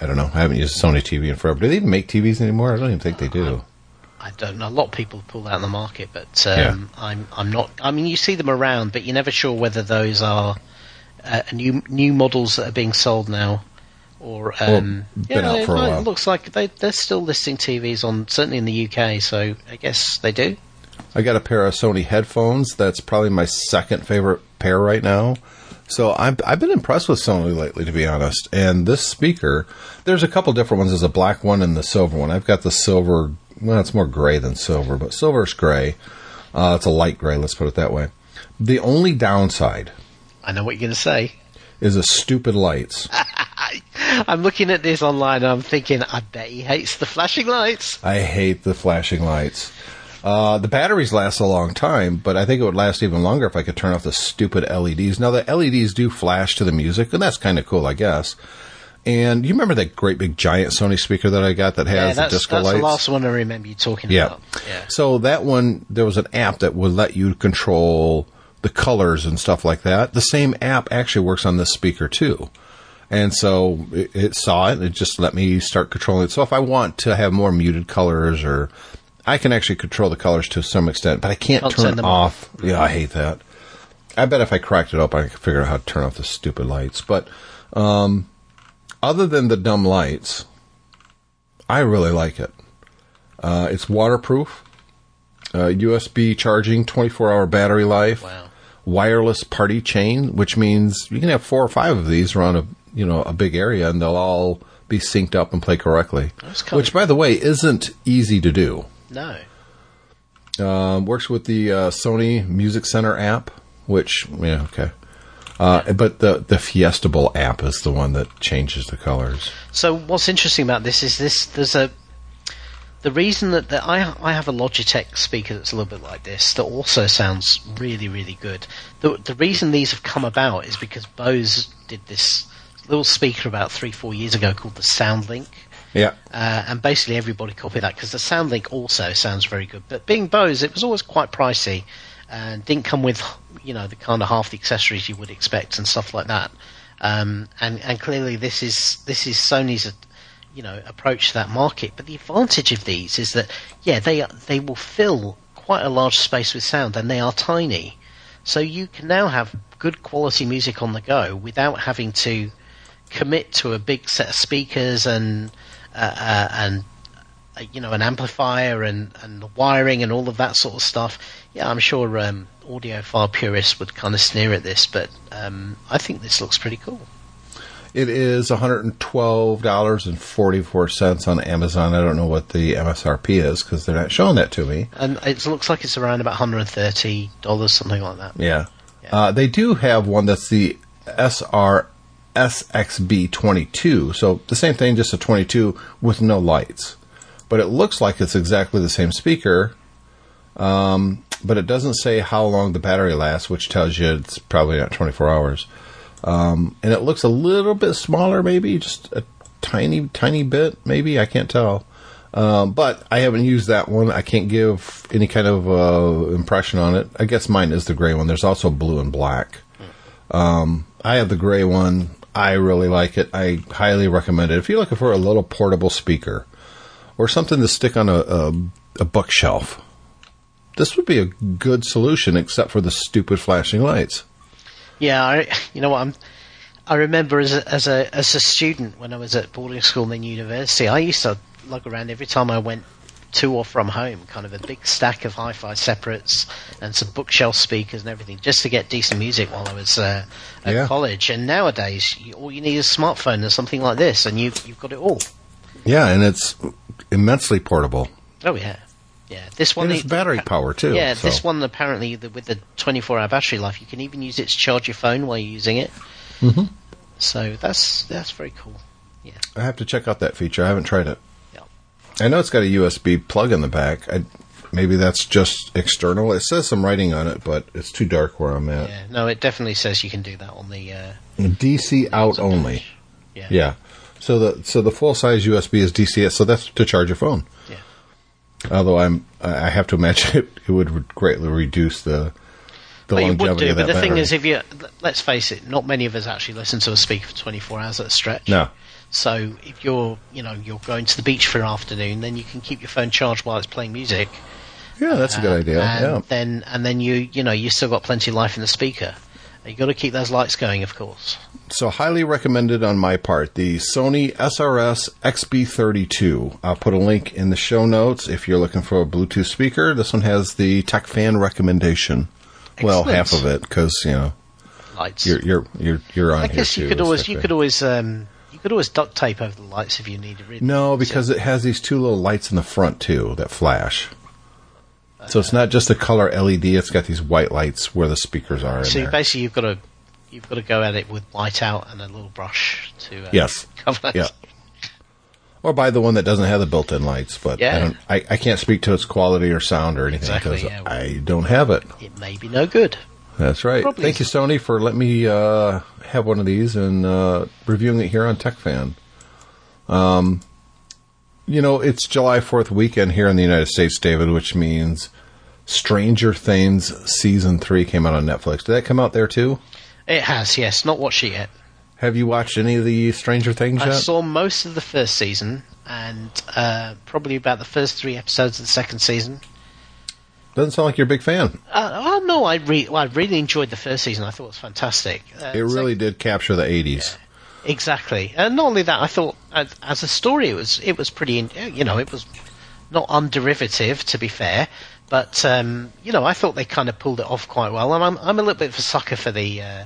I don't know. I haven't used a Sony TV in forever. Do they even make TVs anymore? I don't even think they do. I don't know. A lot of people pull out in the market, but Yeah. um, I'm I'm not. I mean, you see them around, but you're never sure whether those are uh, new new models that are being sold now, or um, been out it a while. It looks like they they're still listing TVs on certainly in the UK. So I guess they do. I got a pair of Sony headphones. That's probably my second favorite pair right now. So I've, I've been impressed with Sony lately, to be honest. And this speaker, there's a couple different ones. There's a black one and the silver one. I've got the silver. Well, it's more gray than silver, but silver's gray. Uh, it's a light gray. Let's put it that way. The only downside I know what you're going to say. is the stupid lights. I'm looking at this online and I'm thinking, I bet he hates the flashing lights. I hate the flashing lights. Uh, the batteries last a long time, but I think it would last even longer if I could turn off the stupid LEDs. Now the LEDs do flash to the music, and that's kind of cool, I guess. And you remember that great big giant Sony speaker that I got that has Yeah, the disco that's lights? the last one I remember you talking Yeah. about. Yeah. So that one, there was an app that would let you control the colors and stuff like that. The same app actually works on this speaker too. And so it, it saw it and it just let me start controlling it. So if I want to have more muted colors or I can actually control the colors to some extent, but I can't Can't turn off. Yeah, I hate that. I bet if I cracked it up, I could figure out how to turn off the stupid lights. But um, other than the dumb lights, I really like it. Uh, it's waterproof, uh, USB charging, 24 hour battery life, Wow. wireless party chain, which means you can have four or five of these around a you know a big area, and they'll all be synced up and play correctly. Which, by the way, isn't easy to do. No. Um, works with the uh, Sony Music Center app, which yeah okay. Uh, but the the Fiestable app is the one that changes the colors. So what's interesting about this is this there's a the reason that the, I I have a Logitech speaker that's a little bit like this that also sounds really really good. The the reason these have come about is because Bose did this little speaker about three four years ago called the SoundLink. Yeah, Uh, and basically everybody copied that because the SoundLink also sounds very good. But being Bose, it was always quite pricey and didn't come with, you know, the kind of half the accessories you would expect and stuff like that. Um, and, and clearly this is, this is Sony's, you know, approach to that market. But the advantage of these is that, yeah, they, they will fill quite a large space with sound and they are tiny. So you can now have good quality music on the go without having to commit to a big set of speakers and uh, uh, and uh, you know an amplifier and and the wiring and all of that sort of stuff. Yeah, I'm sure um, audiophile purists would kind of sneer at this, but um, I think this looks pretty cool. It is $112.44 on Amazon. I don't know what the MSRP is because they're not showing that to me. And it looks like it's around about $130, something like that. Yeah. Uh, they do have one that's the SR SXB 22. So the same thing, just a 22 with no lights. But it looks like it's exactly the same speaker. Um, but it doesn't say how long the battery lasts, which tells you it's probably not 24 hours. Um, and it looks a little bit smaller, maybe just a tiny, tiny bit, maybe. I can't tell. Um, but I haven't used that one. I can't give any kind of uh, impression on it. I guess mine is the gray one. There's also blue and black. Um, I have the gray one. I really like it. I highly recommend it. If you're looking for a little portable speaker or something to stick on a, a, a bookshelf, this would be a good solution, except for the stupid flashing lights. Yeah, I, you know what? I'm, I remember as a, as a as a student when I was at boarding school and then university, I used to lug around every time I went to or from home, kind of a big stack of hi-fi separates and some bookshelf speakers and everything, just to get decent music while I was uh, at Yeah. college. And nowadays, you, all you need is a smartphone or something like this, and you've you've got it all. Yeah, and it's immensely portable. Oh yeah, yeah. This one And it's the- battery power too. Yeah, so. this one apparently the, with the 24-hour battery life, you can even use it to charge your phone while you're using it. Mm-hmm. So that's that's very cool. Yeah. I have to check out that feature. I haven't tried it. I know it's got a USB plug in the back. I, maybe that's just external. It says some writing on it, but it's too dark where I'm at. Yeah, no, it definitely says you can do that on the. Uh, DC out only. yeah. Yeah. So the so the full size USB is DC. So that's to charge your phone. Yeah. Although I'm, I have to imagine it, it would greatly reduce the the But you would do. But the thing is, if you let's face it, not many of us actually listen to a speaker for 24 hours at a stretch. no, So if you're, you know, you're going to the beach for an afternoon, then you can keep your phone charged while it's playing music. yeah, that's a good Uh, idea. And Yeah, then and then you, you know, you still got plenty of life in the speaker. You got to keep those lights going, of course. so highly recommended on my part. The Sony SRS XB32. I'll put a link in the show notes if you're looking for a Bluetooth speaker. This one has the Tech Fan recommendation. Well, half of it because you know Lights. you're you're you're you're on I here guess you could always, you could always, um, you could always duct tape over the lights if you needed. Really. No, because it has these two little lights in the front too that flash. So it's not just a color LED; it's got these white lights where the speakers are. In So there. basically, you've got to, you've got to go at it with white out and a little brush to. Uh, Yes. Cover that. Yeah. Or buy the one that doesn't have the built-in lights, but I Yeah. don't. I, I can't speak to its quality or sound or anything Exactly, because yeah. I don't have it. It may be no good. That's right. Probably Thank you, Sony, for letting me uh, have one of these and uh, reviewing it here on TechFan. Um, you know, it's July Fourth weekend here in the United States, David, which means Stranger Things season three came out on Netflix. Did that come out there too? It has, yes. Not watched it yet. Have you watched any of the Stranger Things I yet? saw most of the first season and uh, probably about the first three episodes of the second season. Doesn't sound like you're a big fan. Uh, oh no, I re- well, I really enjoyed the first season. I thought it was fantastic. Uh, It really sec- did capture the '80s. exactly. And not only that, I thought as, as a story, it was it was pretty. You know, it was not underivative, to be fair. But um, you know, I thought they kind of pulled it off quite well. And I'm I'm a little bit of a sucker for the, uh,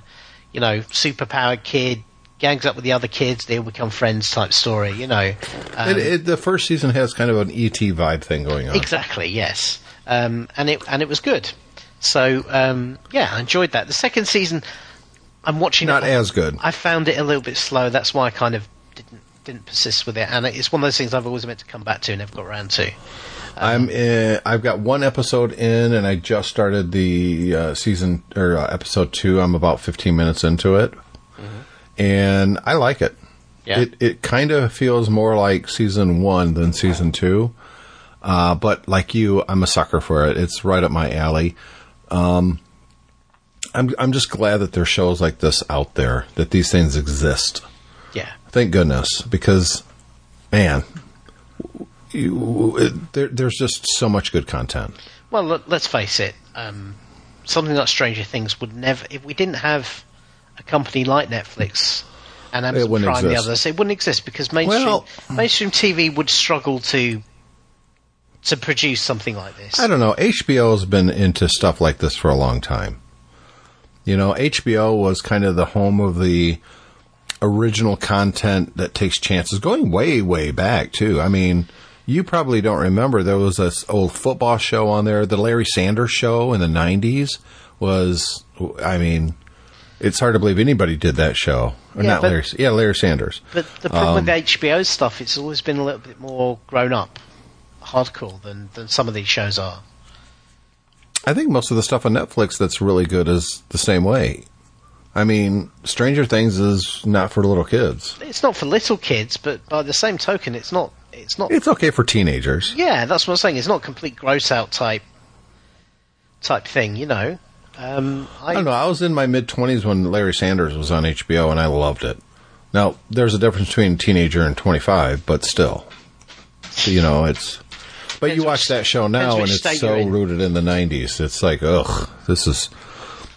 you know, superpowered kid gangs up with the other kids, they become friends type story. You know, um, it, it, the first season has kind of an ET vibe thing going on. Exactly, yes. Um, and it and it was good. So um, yeah, I enjoyed that. The second season, I'm watching. Not it, as good. I found it a little bit slow. That's why I kind of didn't didn't persist with it. And it's one of those things I've always meant to come back to, and never got around to. I'm in, I've got one episode in, and I just started the uh, season or uh, episode two. I'm about 15 minutes into it, and I like it. Yeah. It it kind of feels more like season one than season two. Uh, but like you, I'm a sucker for it. It's right up my alley. Um, I'm I'm just glad that there's shows like this out there, that these things exist. Yeah. Thank goodness, because man, you, it, there, there's just so much good content. Well, look, let's face it. Um, something like Stranger Things would never, if we didn't have a company like Netflix and Amazon wouldn't Prime, and the exist. others, it wouldn't exist because mainstream Well- mainstream TV would struggle to to produce something like this. I don't know. HBO's been into stuff like this for a long time. You know, HBO was kind of the home of the original content that takes chances, going way, way back too. I mean, you probably don't remember there was this old football show on there. The Larry Sanders Show in the '90s was, I mean, it's hard to believe anybody did that show. Or Yeah, not but- Larry, yeah, Larry Sanders. But the problem Um, with HBO stuff, it's always been a little bit more grown up, hardcore than, than some of these shows are. I think most of the stuff on Netflix that's really good is the same way. I mean, Stranger Things is not for little kids. It's not for little kids, but by the same token, it's not. It's not. It's okay for teenagers. yeah, that's what I'm saying. It's not complete gross out type type thing, you know. Um, I don't know. I was in my mid twenties when Larry Sanders was on HBO, and I loved it. Now, there's a difference between teenager and twenty five, but still, you know, it's. But you watch that show now, and it's so rooted in the '90s. It's like, ugh, this is.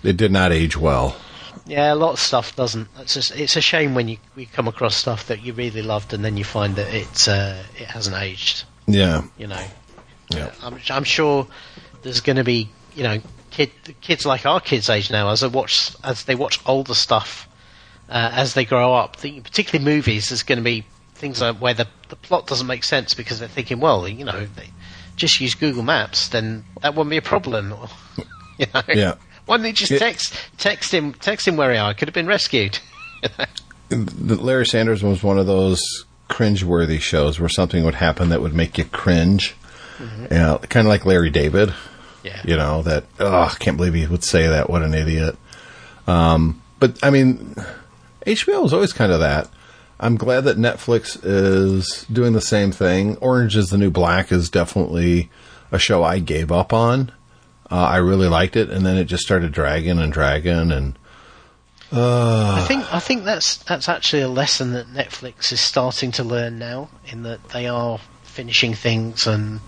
It did not age well. Yeah, a lot of stuff doesn't. It's just, it's a shame when you you come across stuff that you really loved and then you find that it's uh, it hasn't aged. Yeah, You know, yeah. I'm I'm sure there's going to be you know kid kids like our kids' age now as they watch as they watch older stuff uh, as they grow up. The, particularly movies, there's going to be things like where the the plot doesn't make sense because they're thinking, well, you know, they just use Google Maps, then that wouldn't be a problem. You know, Yeah. Why didn't they just text text him text him where he are? Could have been rescued. Larry Sanders was one of those cringe-worthy shows where something would happen that would make you cringe. Yeah, kind of like Larry David. yeah. You know that. Oh, I can't believe he would say that. What an idiot. Um, but I mean, HBO was always kind of that. I'm glad that Netflix is doing the same thing. Orange is the New Black is definitely a show I gave up on. Uh, I really liked it, and then it just started dragging and dragging, and I think I think that's that's actually a lesson that Netflix is starting to learn now, in that they are finishing things and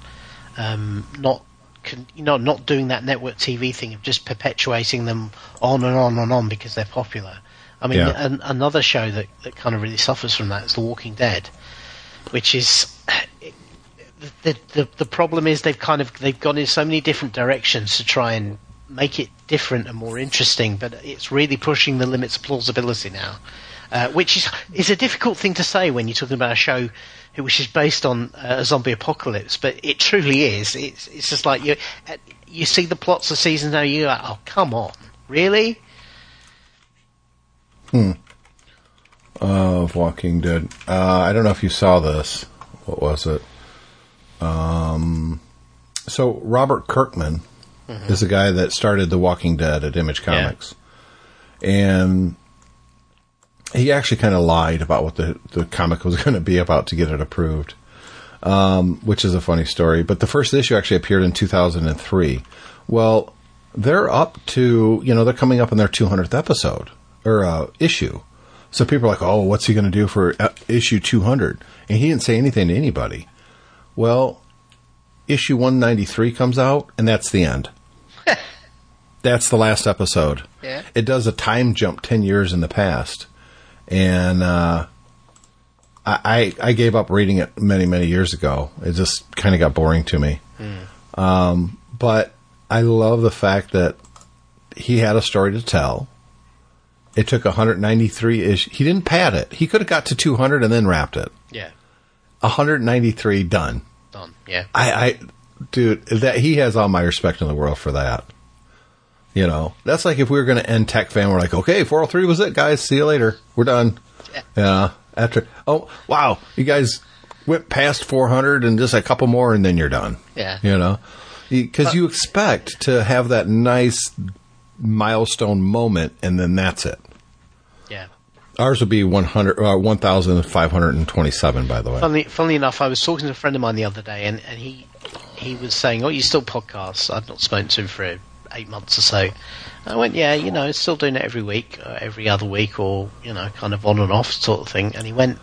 um, not con- you know not doing that network TV thing of just perpetuating them on and on and on because they're popular. I mean, Yeah. an, another show that, that kind of really suffers from that is The Walking Dead, which is the, the the problem is they've kind of they've gone in so many different directions to try and make it different and more interesting, but it's really pushing the limits of plausibility now, uh, which is is a difficult thing to say when you're talking about a show which is based on uh, a zombie apocalypse, but it truly is. It's it's just like you uh, you see the plots of seasons now, you're like, oh come on, really? Of Walking Dead. Uh, I don't know if you saw this. What was it? Um, so Robert Kirkman is the guy that started The Walking Dead at Image Yeah. Comics, and he actually kind of lied about what the the comic was going to be about to get it approved, um, which is a funny story. But the first issue actually appeared in 2003. Well, they're up to you know they're coming up on their 200th episode or uh, issue. So people are like, "Oh, what's he going to do for uh, issue 200?" And he didn't say anything to anybody. Well, issue 193 comes out, and that's the end. that's the last episode. Yeah. It does a time jump 10 years in the past. And uh, I, I gave up reading it many, many years ago. It just kind of got boring to me. Um, but I love the fact that he had a story to tell. It took 193 ish. He didn't pad it. He could have got to 200 and then wrapped it. Yeah, 193 done. done. Yeah, I, I, dude, that he has all my respect in the world for that. You know, that's like if we were going to end Tech Fan, we're like, okay, 403 was it, guys. See you later. We're done. Yeah. Yeah. After, oh, wow. You guys went past 400 and just a couple more and then you're done. Yeah. You know, because you expect to have that nice milestone moment and then that's it. Ours would be 100, uh, 1,527, by the way. Funnily, funnily enough, I was talking to a friend of mine the other day, and, and he he was saying, "Oh, you still podcast?" I've not spoken to him for eight months or so. I went, "Yeah, you know, still doing it every week, or every other week, or you know, kind of on and off sort of thing." And he went,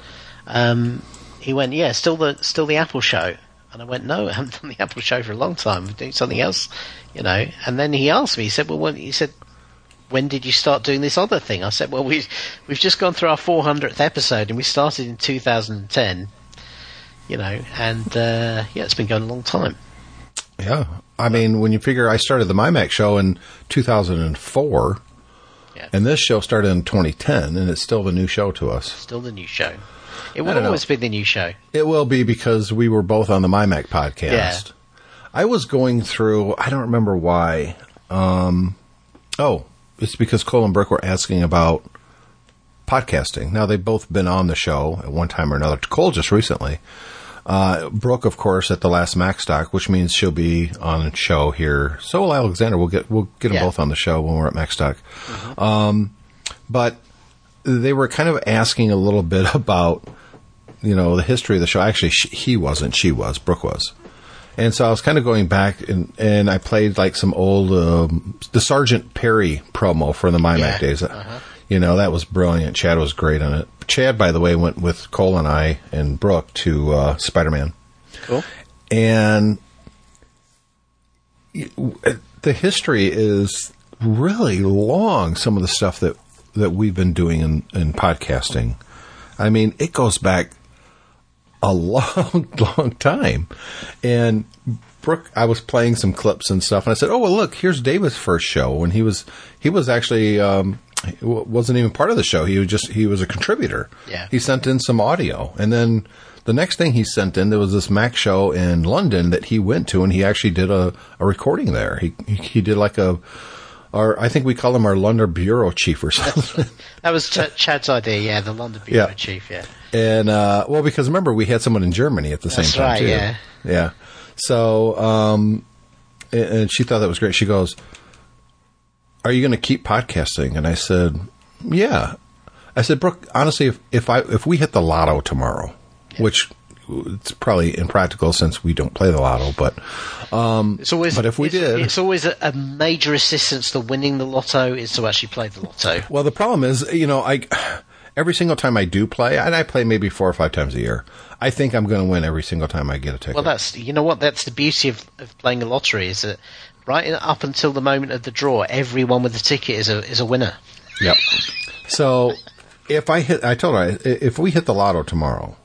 um, "He went, yeah, still the still the Apple show." And I went, "No, I haven't done the Apple show for a long time. I'm doing something else, you know." And then he asked me, he said, "Well, he said." When did you start doing this other thing? I said, well, we, we've just gone through our 400th episode and we started in 2010, you know, and, uh, yeah, it's been going a long time. Yeah. I mean, when you figure I started the MyMac show in 2004, Yeah. And this show started in 2010, and it's still the new show to us. Still the new show. It will know. always be the new show. It will be because we were both on the MyMac podcast. Yeah. I was going through, I don't remember why. Um, oh, it's because Cole and Brooke were asking about podcasting. Now, they've both been on the show at one time or another. Cole just recently. Uh, Brooke, of course, at the last MacStock, which means she'll be on the show here. So will Alexander. We'll get we'll get them Yeah. both on the show when we're at MacStock. Um, but they were kind of asking a little bit about you know the history of the show. Actually, she, he wasn't. She was. Brooke was. And so I was kind of going back and, and I played like some old, um, the Sergeant Perry promo from the MyMac Yeah. days. You know, that was brilliant. Chad was great on it. Chad, by the way, went with Cole and I and Brooke to uh, Spider Man. Cool. And the history is really long, some of the stuff that, that we've been doing in, in podcasting. I mean, it goes back a long, long time. And Brooke, I was playing some clips and stuff, and I said, "Oh well, look, here's David's first show." When he was, he was actually um, wasn't even part of the show. He was just he was a contributor. Yeah. He sent in some audio, and then the next thing he sent in there was this Mac show in London that he went to, and he actually did a, a recording there. He he did like a. Our, I think we call him our London bureau chief or something. That was Ch- Chad's idea, yeah, the London Bureau Yeah. Chief, yeah. And uh, well, because remember we had someone in Germany at the That's same time right, too. yeah. yeah. So, um, and- she thought that was great. She goes, "Are you going to keep podcasting?" And I said, "Yeah." I said, "Brooke, honestly, if, if I if we hit the lotto tomorrow, which it's probably impractical since we don't play the lotto, but um, It's always, But if we it's, did- it's always a, a major assistance to winning the lotto is to actually play the lotto. Well, the problem is, you know, I every single time I do play, and I play maybe four or five times a year, I think I'm going to win every single time I get a ticket. Well, that's you know what that's the beauty of, of playing a lottery is that right up until the moment of the draw, everyone with a ticket is a is a winner. Yep. So if I hit, I told her if we hit the lotto tomorrow,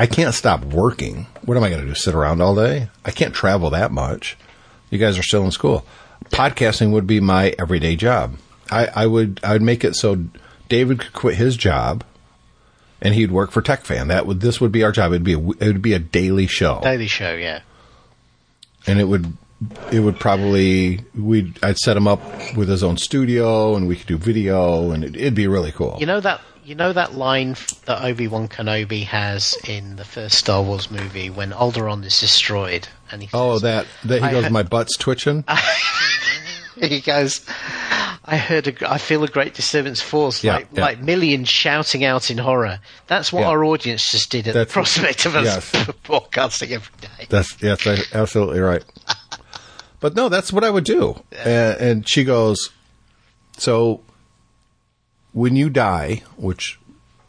I can't stop working. What am I going to do? Sit around all day? I can't travel that much. You guys are still in school. Podcasting would be my everyday job. I, I would I would make it so David could quit his job, and he'd work for TechFan. That would this would be our job. It'd be a, it would be a daily show Daily show, yeah. and it would it would probably we'd I'd set him up with his own studio and we could do video and it, it'd be really cool. You know that you know that line that Obi Wan Kenobi has in the first Star Wars movie when Alderaan is destroyed, and he oh, says- that that he goes, ha- my butt's twitching. he goes. I heard. A, I feel a great disturbance force, Yeah, like yeah. like millions shouting out in horror. That's what Yeah. our audience just did at That's- the prospect of us yes. broadcasting every day. That's yes, absolutely right. But no, that's what I would do. And, and she goes, so when you die, which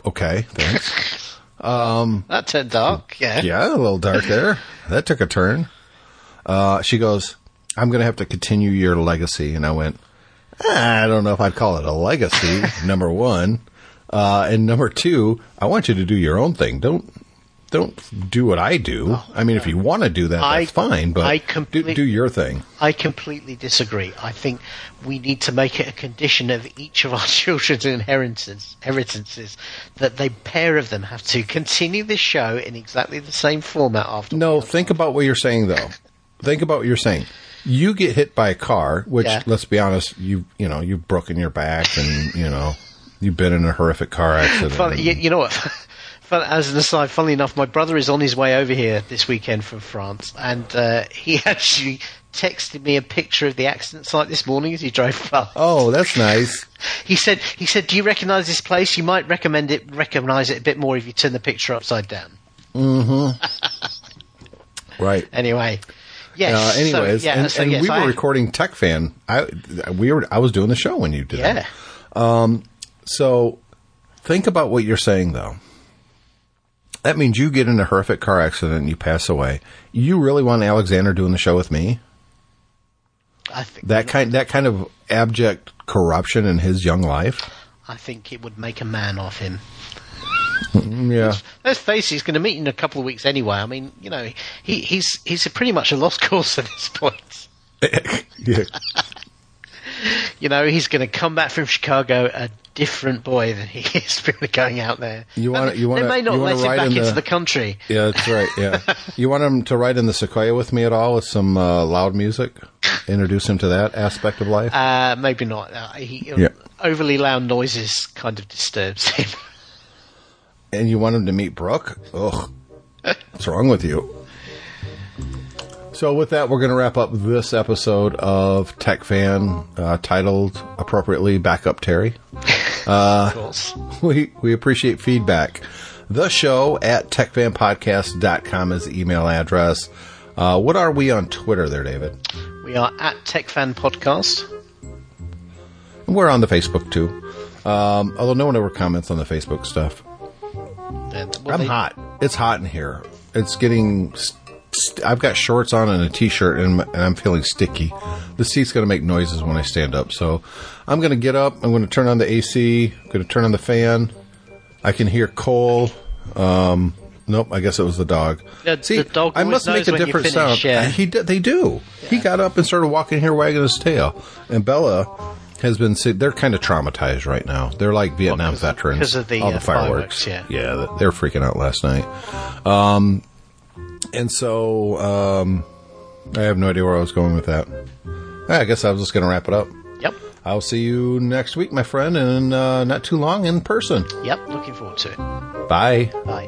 okay, thanks. Um, That's a dark. Yeah. Yeah, a little dark there. That took a turn. Uh, she goes, I'm going to have to continue your legacy. And I went, "Ah, I don't know if I'd call it a legacy, number one. Uh, and number two, I want you to do your own thing. Don't, don't do what I do. Oh, I mean, if you want to do that, I- that's fine, but do, do your thing. I completely disagree. I think we need to make it a condition of each of our children's inheritances, inheritances that they pair of them have to continue this show in exactly the same format after. No, think about what you're saying though. think about what you're saying. You get hit by a car, which Yeah. let's be honest, you you know you've broken your back and you know you've been in a horrific car accident. Fun, you, you know what? As an aside, funnily enough, my brother is on his way over here this weekend from France, and uh, he actually texted me a picture of the accident site this morning as he drove past. oh, that's nice. He said, "He said, do you recognise this place? You might recommend it, recognise it a bit more if you turn the picture upside down." Mm-hmm. Right. Anyway, yes. Uh, so, anyways, yeah, and, so and yes, we were recording Tech Fan. I we were I was doing the show when you did Yeah, that. So think about what you're saying though. That means you get in a horrific car accident and you pass away. You really want Alexander doing the show with me? I think That kind that kind of abject corruption in his young life? I think it would make a man of him. Mm, yeah. Let's face it, he's going to meet in a couple of weeks anyway. I mean, you know, he, he's he's pretty much a lost cause at this point. yeah. You know, he's going to come back from Chicago a different boy than he is really going out there. You wanna- you wanna- they may not let him back in into the- the country. Yeah, that's right. Yeah, you want him to ride in the Sequoia with me at all with some uh, loud music? Introduce him to that aspect of life. Uh, maybe not. Uh, he, Yeah. Overly loud noises kind of disturbs him. and you want him to meet Brooke? Ugh, what's wrong with you? So with that, we're going to wrap up this episode of Tech Fan, uh, titled appropriately "Backup Terry." of course. we we appreciate feedback. The show at techfanpodcast.com is the email address. Uh, what are we on Twitter there, David? We are at TechFan Podcast. And we're on the Facebook too. Um, although no one ever comments on the Facebook stuff. Well, I'm they- hot. It's hot in here. It's getting. St- st- I've got shorts on and a t-shirt, and, and I'm feeling sticky. The seat's going to make noises when I stand up, so I'm going to get up. I'm going to turn on the AC. I'm going to turn on the fan. I can hear Cole. Um, nope, I guess it was the dog. Yeah, the dog I must make a different finish, sound. yeah. He d- they do. He got up and started walking here, wagging his tail. And Bella has been. They're kind of traumatized right now. They're like Vietnam 'cause- veterans. because of the, all the uh, fireworks. fireworks, yeah. yeah, they're freaking out last night. Um, and so um, I have no idea where I was going with that. I guess I was just going to wrap it up. Yep. I'll see you next week, my friend, and uh, not too long in person. Yep. Looking forward to it. Bye. Bye.